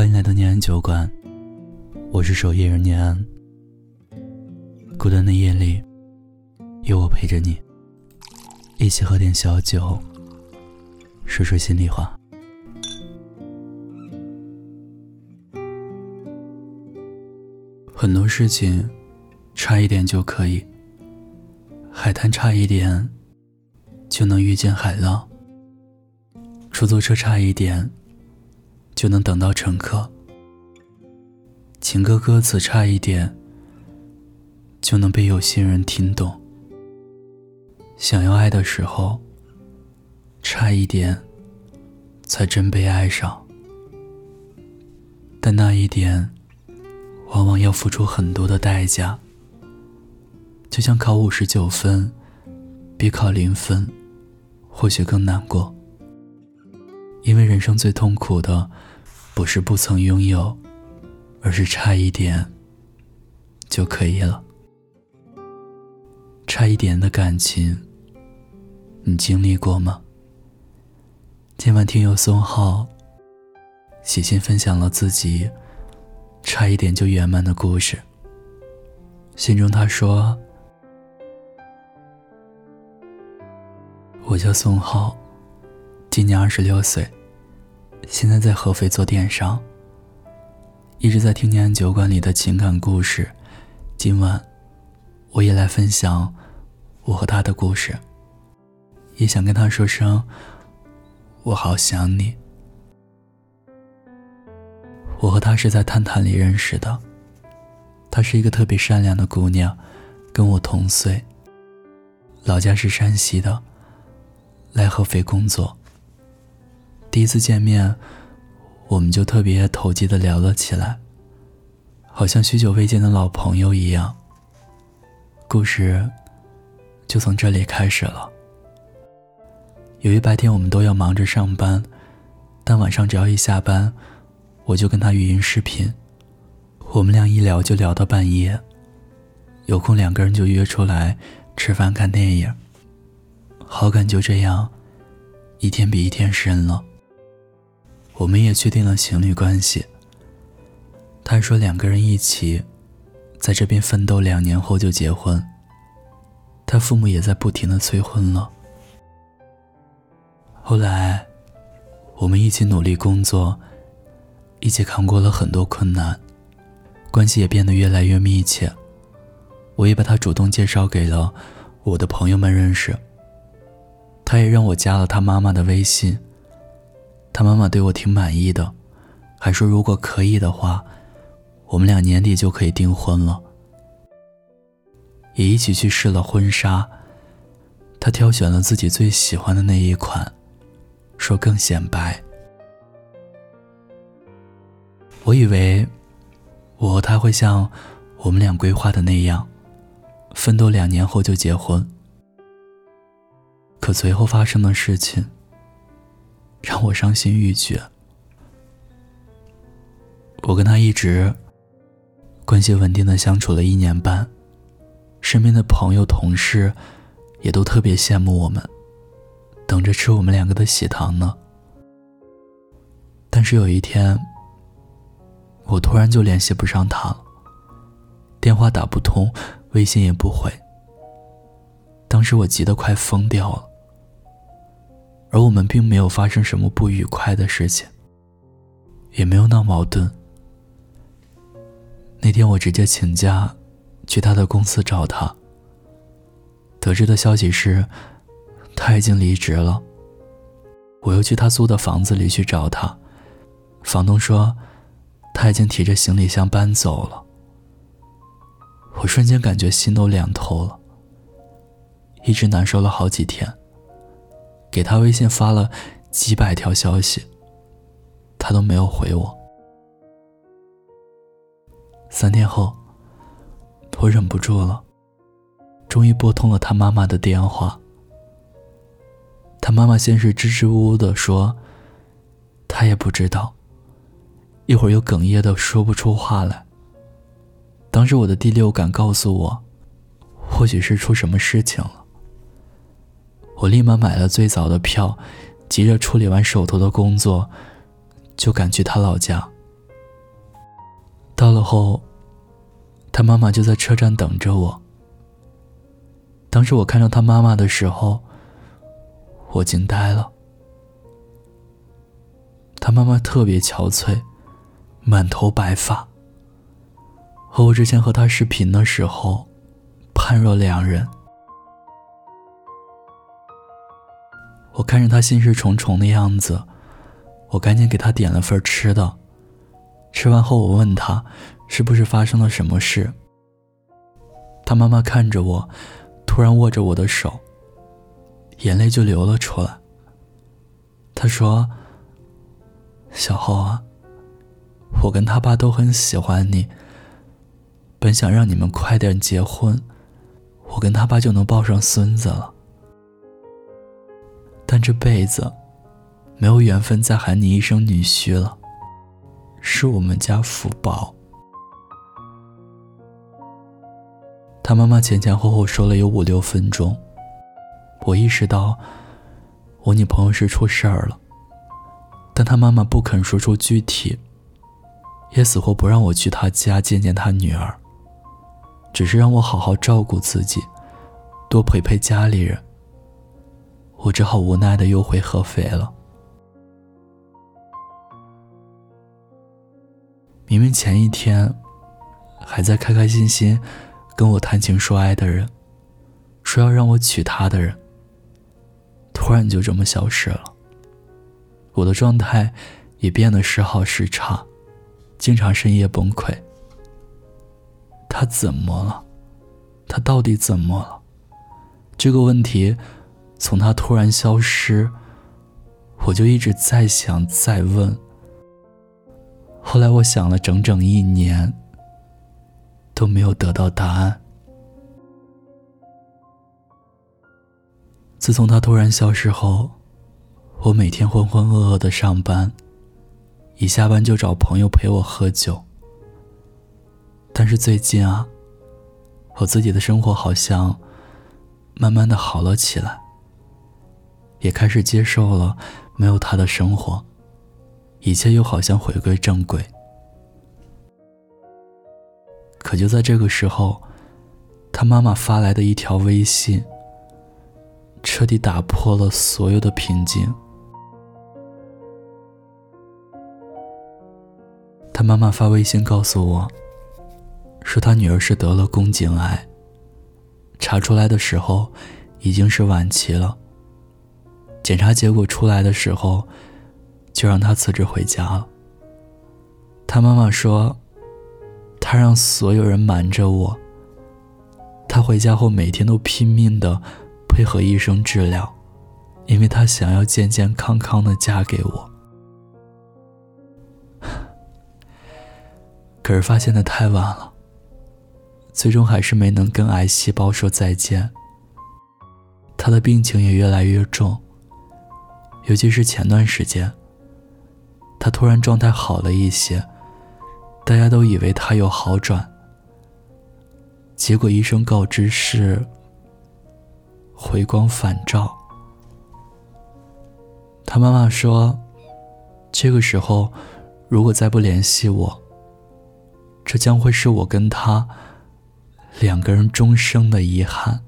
欢迎来到念安酒馆，我是守夜人念安。孤单的夜里，有我陪着你，一起喝点小酒，说说心里话。很多事情，差一点就可以。海滩差一点，就能遇见海浪。出租车差一点。就能等到乘客。情歌歌词差一点，就能被有心人听懂。想要爱的时候，差一点，才真被爱上。但那一点，往往要付出很多的代价。就像考五十九分，比考零分，或许更难过。因为人生最痛苦的。不是不曾拥有，而是差一点就可以了。差一点的感情，你经历过吗？今晚听友宋浩写信分享了自己差一点就圆满的故事。信中他说：“我叫宋浩，今年二十六岁。”现在在合肥做电商，一直在听念酒馆里的情感故事。今晚，我也来分享我和他的故事，也想跟他说声我好想你。我和他是在探探里认识的，她是一个特别善良的姑娘，跟我同岁，老家是山西的，来合肥工作。第一次见面，我们就特别投机的聊了起来，好像许久未见的老朋友一样。故事就从这里开始了。由于白天我们都要忙着上班，但晚上只要一下班，我就跟他语音视频，我们俩一聊就聊到半夜，有空两个人就约出来吃饭看电影，好感就这样一天比一天深了。我们也确定了情侣关系。他说两个人一起，在这边奋斗两年后就结婚。他父母也在不停的催婚了。后来，我们一起努力工作，一起扛过了很多困难，关系也变得越来越密切。我也把他主动介绍给了我的朋友们认识。他也让我加了他妈妈的微信。他妈妈对我挺满意的，还说如果可以的话，我们俩年底就可以订婚了。也一起去试了婚纱，他挑选了自己最喜欢的那一款，说更显白。我以为我和他会像我们俩规划的那样，奋斗两年后就结婚。可随后发生的事情。让我伤心欲绝。我跟他一直关系稳定的相处了一年半，身边的朋友、同事也都特别羡慕我们，等着吃我们两个的喜糖呢。但是有一天，我突然就联系不上他了，电话打不通，微信也不回。当时我急得快疯掉了。而我们并没有发生什么不愉快的事情，也没有闹矛盾。那天我直接请假，去他的公司找他。得知的消息是，他已经离职了。我又去他租的房子里去找他，房东说，他已经提着行李箱搬走了。我瞬间感觉心都凉透了，一直难受了好几天。给他微信发了几百条消息，他都没有回我。三天后，我忍不住了，终于拨通了他妈妈的电话。他妈妈先是支支吾吾的说：“他也不知道。”一会儿又哽咽的说不出话来。当时我的第六感告诉我，或许是出什么事情了。我立马买了最早的票，急着处理完手头的工作，就赶去他老家。到了后，他妈妈就在车站等着我。当时我看到他妈妈的时候，我惊呆了。他妈妈特别憔悴，满头白发，和我之前和他视频的时候判若两人。我看着他心事重重的样子，我赶紧给他点了份吃的。吃完后，我问他是不是发生了什么事。他妈妈看着我，突然握着我的手，眼泪就流了出来。他说：“小浩啊，我跟他爸都很喜欢你，本想让你们快点结婚，我跟他爸就能抱上孙子了。”这辈子，没有缘分再喊你一声女婿了，是我们家福报。他妈妈前前后后说了有五六分钟，我意识到我女朋友是出事儿了，但他妈妈不肯说出具体，也死活不让我去他家见见他女儿，只是让我好好照顾自己，多陪陪家里人。我只好无奈的又回合肥了。明明前一天还在开开心心跟我谈情说爱的人，说要让我娶她的人，突然就这么消失了。我的状态也变得时好时差，经常深夜崩溃。他怎么了？他到底怎么了？这个问题。从他突然消失，我就一直在想、在问。后来我想了整整一年，都没有得到答案。自从他突然消失后，我每天浑浑噩噩的上班，一下班就找朋友陪我喝酒。但是最近啊，我自己的生活好像慢慢的好了起来。也开始接受了没有他的生活，一切又好像回归正轨。可就在这个时候，他妈妈发来的一条微信，彻底打破了所有的平静。他妈妈发微信告诉我，说他女儿是得了宫颈癌，查出来的时候已经是晚期了。检查结果出来的时候，就让他辞职回家了。他妈妈说，他让所有人瞒着我。他回家后每天都拼命的配合医生治疗，因为他想要健健康康的嫁给我。可是发现的太晚了，最终还是没能跟癌细胞说再见。他的病情也越来越重。尤其是前段时间，他突然状态好了一些，大家都以为他有好转。结果医生告知是回光返照。他妈妈说，这个时候如果再不联系我，这将会是我跟他两个人终生的遗憾。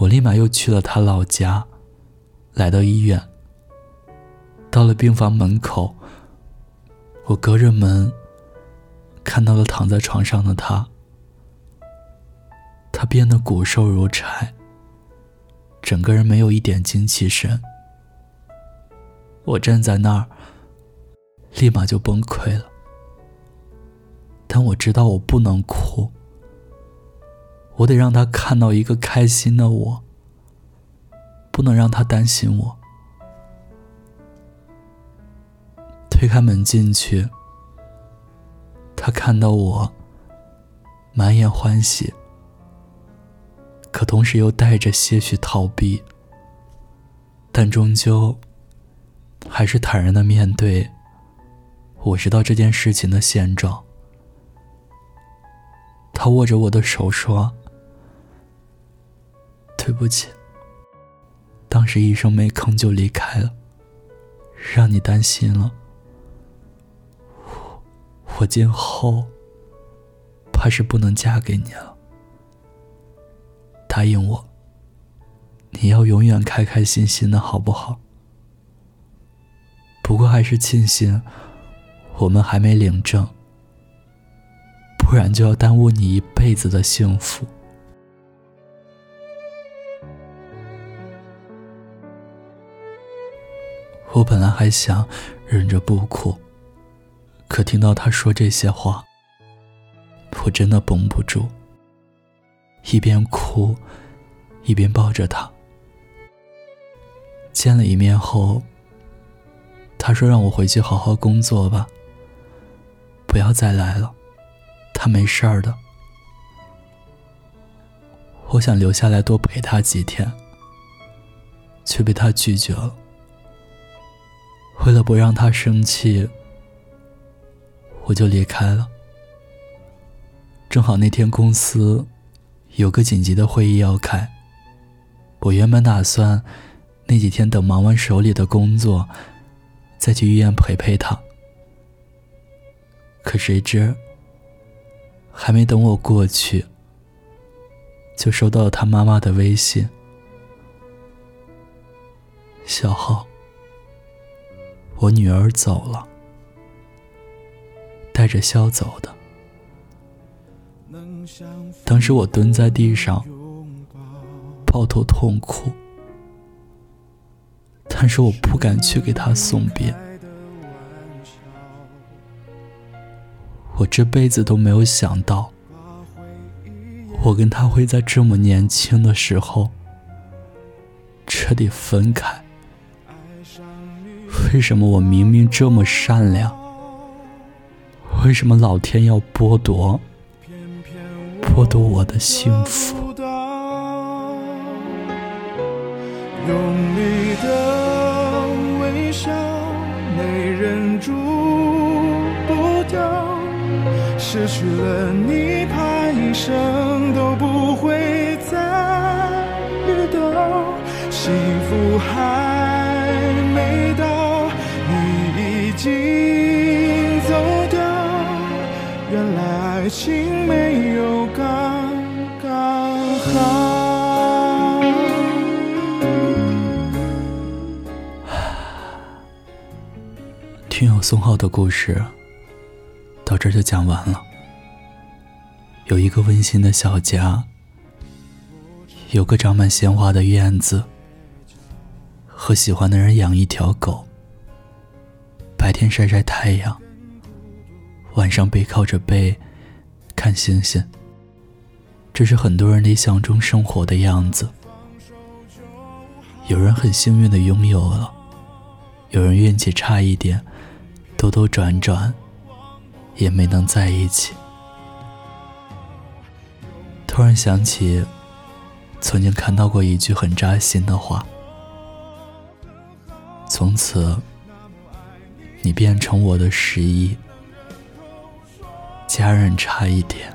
我立马又去了他老家，来到医院。到了病房门口，我隔着门看到了躺在床上的他。他变得骨瘦如柴，整个人没有一点精气神。我站在那儿，立马就崩溃了。但我知道我不能哭。我得让他看到一个开心的我，不能让他担心我。推开门进去，他看到我，满眼欢喜，可同时又带着些许逃避，但终究还是坦然的面对。我知道这件事情的现状。他握着我的手说。对不起，当时医生没吭就离开了，让你担心了。我今后怕是不能嫁给你了。答应我，你要永远开开心心的，好不好？不过还是庆幸我们还没领证，不然就要耽误你一辈子的幸福。我本来还想忍着不哭，可听到他说这些话，我真的绷不住，一边哭，一边抱着他。见了一面后，他说让我回去好好工作吧，不要再来了，他没事儿的。我想留下来多陪他几天，却被他拒绝了。为了不让他生气，我就离开了。正好那天公司有个紧急的会议要开，我原本打算那几天等忙完手里的工作，再去医院陪陪他。可谁知，还没等我过去，就收到了他妈妈的微信：“小浩。”我女儿走了，带着笑走的。当时我蹲在地上，抱头痛哭，但是我不敢去给她送别。我这辈子都没有想到，我跟她会在这么年轻的时候彻底分开。为什么我明明这么善良？为什么老天要剥夺，剥夺我的幸福？用力的微笑，没忍住不掉。失去了你，怕一生都不会再遇到。幸福还情没有刚刚好。听友宋浩的故事到这就讲完了。有一个温馨的小家，有个长满鲜花的院子，和喜欢的人养一条狗。白天晒晒太阳，晚上背靠着背看星星。这是很多人理想中生活的样子。有人很幸运的拥有了，有人运气差一点，兜兜转转也没能在一起。突然想起，曾经看到过一句很扎心的话：从此。你变成我的十一，家人差一点，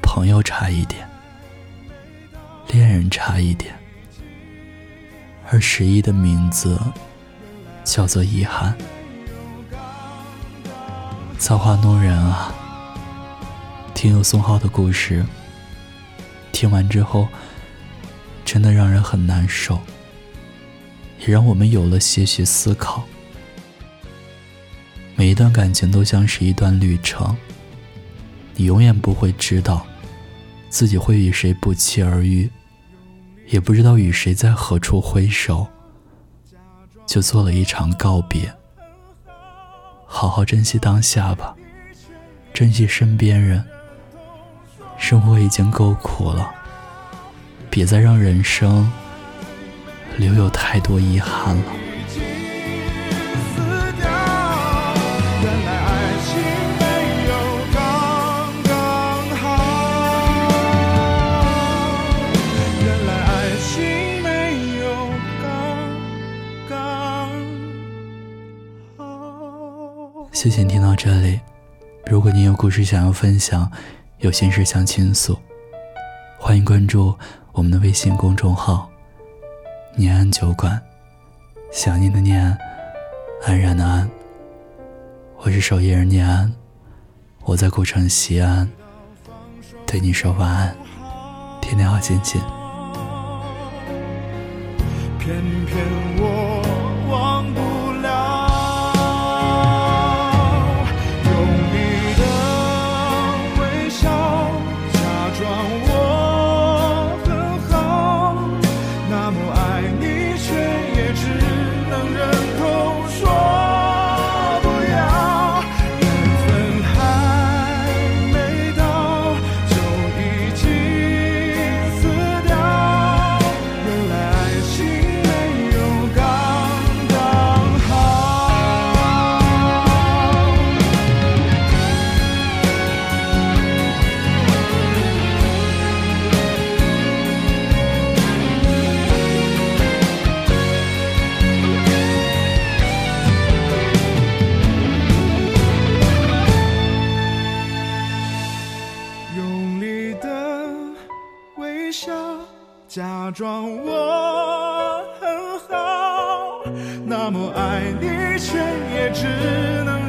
朋友差一点，恋人差一点，而十一的名字叫做遗憾。造化弄人啊！听友宋浩的故事，听完之后，真的让人很难受，也让我们有了些许思考。每一段感情都像是一段旅程，你永远不会知道自己会与谁不期而遇，也不知道与谁在何处挥手，就做了一场告别。好好珍惜当下吧，珍惜身边人。生活已经够苦了，别再让人生留有太多遗憾了。谢谢你听到这里。如果你有故事想要分享，有心事想倾诉，欢迎关注我们的微信公众号“念安酒馆”，想念的念，安然的安。我是守夜人念安，我在古城西安，对你说晚安，天天好心情。偏偏笑假装我很好那么？爱你却也只能